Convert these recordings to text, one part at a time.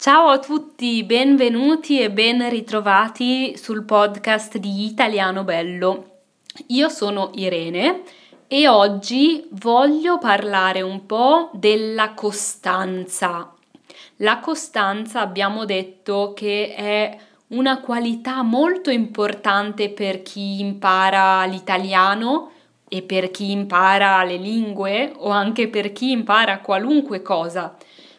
Ciao a tutti, benvenuti e ben ritrovati sul podcast di Italiano Bello. Io sono Irene e oggi voglio parlare un po' della costanza. La costanza abbiamo detto che è una qualità molto importante per chi impara l'italiano e per chi impara le lingue o anche per chi impara qualunque cosa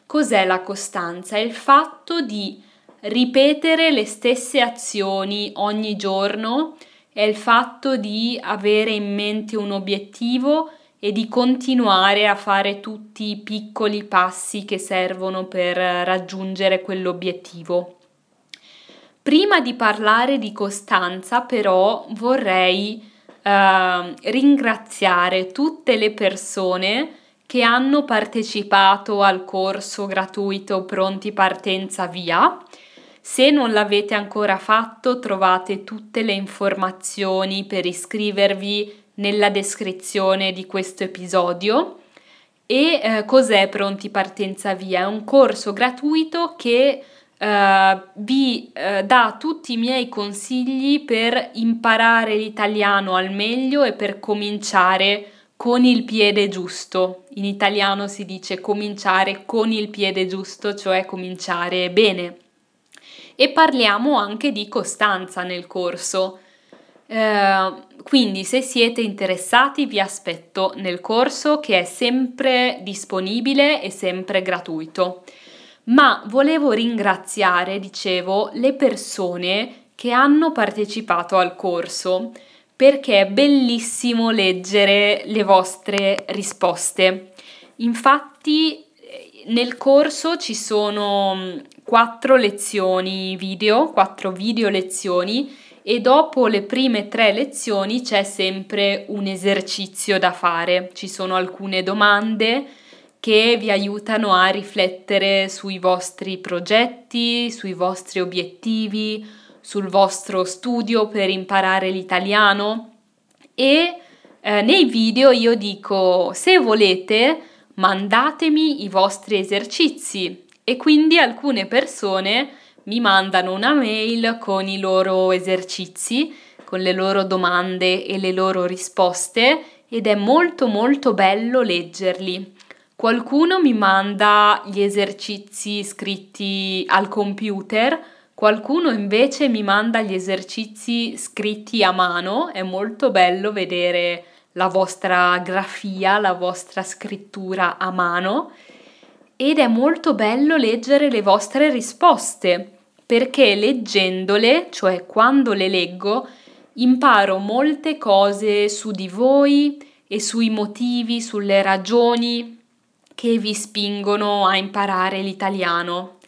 Cos'è la costanza? È il fatto di ripetere le stesse azioni ogni giorno, è il fatto di avere in mente un obiettivo e di continuare a fare tutti i piccoli passi che servono per raggiungere quell'obiettivo. Prima di parlare di costanza, però, vorrei eh, ringraziare tutte le persone che hanno partecipato al corso gratuito Pronti Partenza Via. Se non l'avete ancora fatto, trovate tutte le informazioni per iscrivervi nella descrizione di questo episodio. E eh, cos'è Pronti Partenza Via? È un corso gratuito che eh, vi eh, dà tutti i miei consigli per imparare l'italiano al meglio e per cominciare a con il piede giusto. In italiano si dice cominciare con il piede giusto, cioè cominciare bene. E parliamo anche di costanza nel corso. Eh, quindi se siete interessati vi aspetto nel corso che è sempre disponibile e sempre gratuito. Ma volevo ringraziare, dicevo, le persone che hanno partecipato al corso perché è bellissimo leggere le vostre risposte. Infatti nel corso ci sono mm, quattro lezioni video, quattro video lezioni e dopo le prime tre lezioni c'è sempre un esercizio da fare. Ci sono alcune domande che vi aiutano a riflettere sui vostri progetti, sui vostri obiettivi, sul vostro studio per imparare l'italiano e eh, nei video io dico se volete mandatemi i vostri esercizi e quindi alcune persone mi mandano una mail con i loro esercizi, con le loro domande e le loro risposte ed è molto molto bello leggerli. Qualcuno mi manda gli esercizi scritti al computer, Qualcuno invece mi manda gli esercizi scritti a mano, è molto bello vedere la vostra grafia, la vostra scrittura a mano ed è molto bello leggere le vostre risposte perché leggendole, cioè quando le leggo, imparo molte cose su di voi e sui motivi, sulle ragioni che vi spingono a imparare l'italiano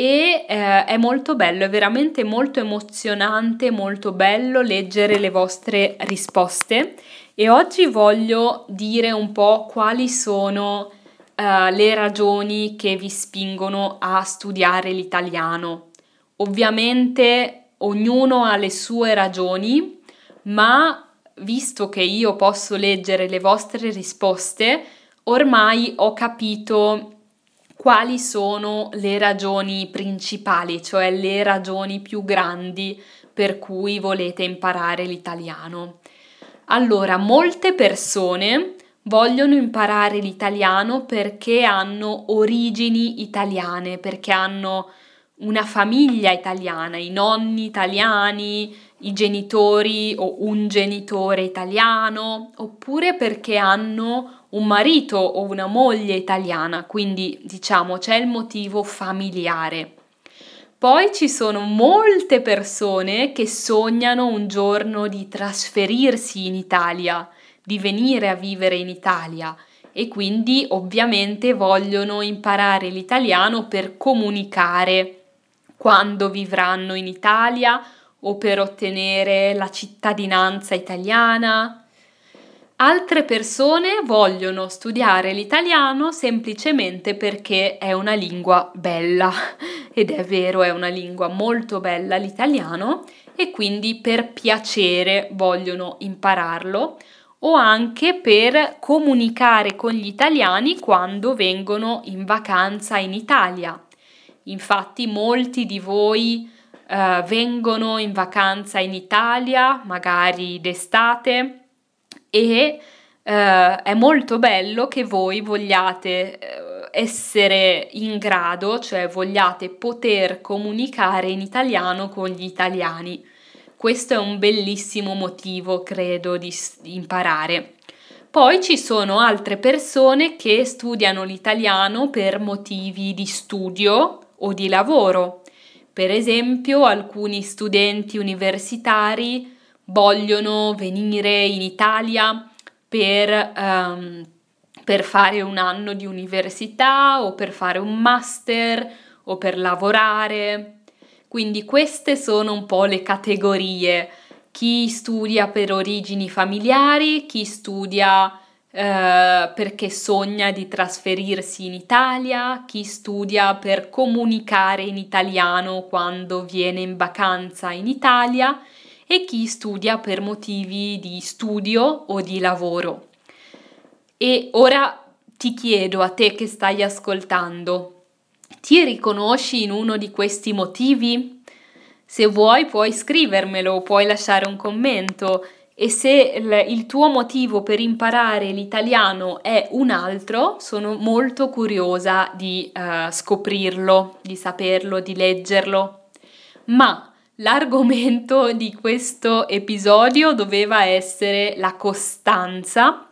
e eh, è molto bello, è veramente molto emozionante, molto bello leggere le vostre risposte e oggi voglio dire un po' quali sono eh, le ragioni che vi spingono a studiare l'italiano. Ovviamente ognuno ha le sue ragioni, ma visto che io posso leggere le vostre risposte, ormai ho capito quali sono le ragioni principali, cioè le ragioni più grandi per cui volete imparare l'italiano. Allora, molte persone vogliono imparare l'italiano perché hanno origini italiane, perché hanno una famiglia italiana, i nonni italiani, i genitori o un genitore italiano, oppure perché hanno un marito o una moglie italiana, quindi diciamo c'è il motivo familiare. Poi ci sono molte persone che sognano un giorno di trasferirsi in Italia, di venire a vivere in Italia e quindi ovviamente vogliono imparare l'italiano per comunicare quando vivranno in Italia o per ottenere la cittadinanza italiana, Altre persone vogliono studiare l'italiano semplicemente perché è una lingua bella ed è vero, è una lingua molto bella l'italiano e quindi per piacere vogliono impararlo o anche per comunicare con gli italiani quando vengono in vacanza in Italia. Infatti molti di voi uh, vengono in vacanza in Italia, magari d'estate, e uh, è molto bello che voi vogliate uh, essere in grado, cioè vogliate poter comunicare in italiano con gli italiani. Questo è un bellissimo motivo, credo, di imparare. Poi ci sono altre persone che studiano l'italiano per motivi di studio o di lavoro. Per esempio, alcuni studenti universitari vogliono venire in Italia per, um, per fare un anno di università o per fare un master o per lavorare. Quindi queste sono un po' le categorie chi studia per origini familiari, chi studia eh, perché sogna di trasferirsi in Italia, chi studia per comunicare in italiano quando viene in vacanza in Italia e chi studia per motivi di studio o di lavoro. E ora ti chiedo a te che stai ascoltando, ti riconosci in uno di questi motivi? Se vuoi puoi scrivermelo, puoi lasciare un commento e se il, tuo motivo per imparare l'italiano è un altro, sono molto curiosa di uh, scoprirlo, di saperlo, di leggerlo. Ma l'argomento di questo episodio doveva essere la costanza.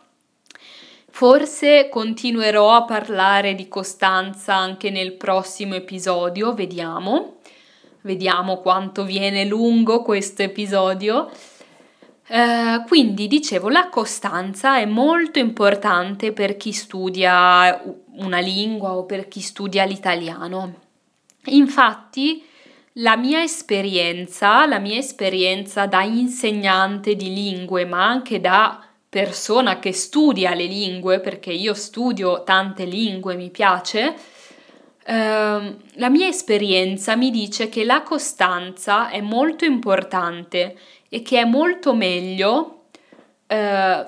Forse continuerò a parlare di costanza anche nel prossimo episodio, vediamo. Vediamo quanto viene lungo questo episodio. Uh, quindi dicevo, la costanza è molto importante per chi studia una lingua o per chi studia l'italiano. Infatti, la mia esperienza, la mia esperienza da insegnante di lingue, ma anche da persona che studia le lingue, perché io studio tante lingue, mi piace, Ehm, la mia esperienza mi dice che la costanza è molto importante e che è molto meglio uh,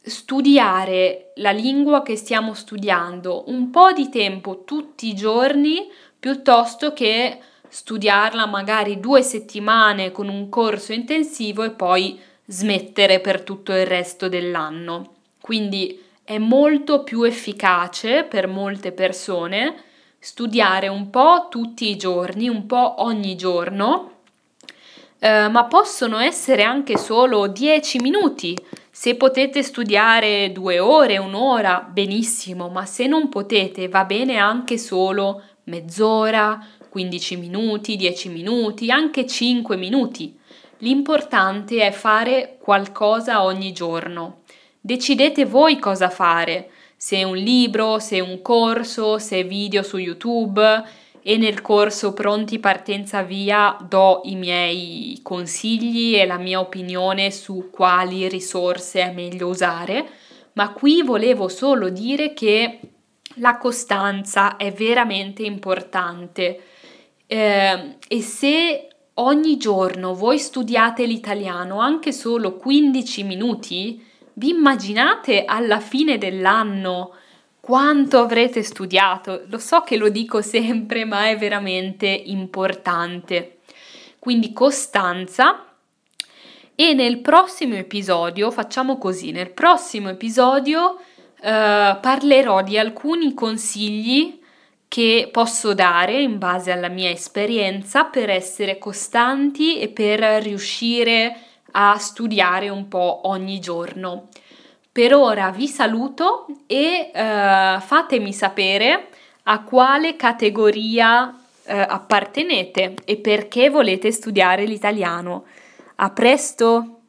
studiare la lingua che stiamo studiando un po' di tempo tutti i giorni piuttosto che studiarla magari due settimane con un corso intensivo e poi smettere per tutto il resto dell'anno. Quindi è molto più efficace per molte persone studiare un po' tutti i giorni, un po' ogni giorno, eh, ma possono essere anche solo 10 minuti. Se potete studiare due ore, un'ora, benissimo, ma se non potete va bene anche solo mezz'ora, 15 minuti, 10 minuti, anche 5 minuti. L'importante è fare qualcosa ogni giorno. Decidete voi cosa fare se un libro, se un corso, se video su YouTube e nel corso Pronti Partenza Via do i miei consigli e la mia opinione su quali risorse è meglio usare, ma qui volevo solo dire che la costanza è veramente importante eh, e se ogni giorno voi studiate l'italiano anche solo 15 minuti, vi immaginate alla fine dell'anno quanto avrete studiato? Lo so che lo dico sempre, ma è veramente importante. Quindi costanza. E nel prossimo episodio facciamo così, nel prossimo episodio eh, parlerò di alcuni consigli che posso dare in base alla mia esperienza per essere costanti e per riuscire a studiare un po' ogni giorno. Per ora vi saluto e eh, fatemi sapere a quale categoria eh, appartenete e perché volete studiare l'italiano. A presto!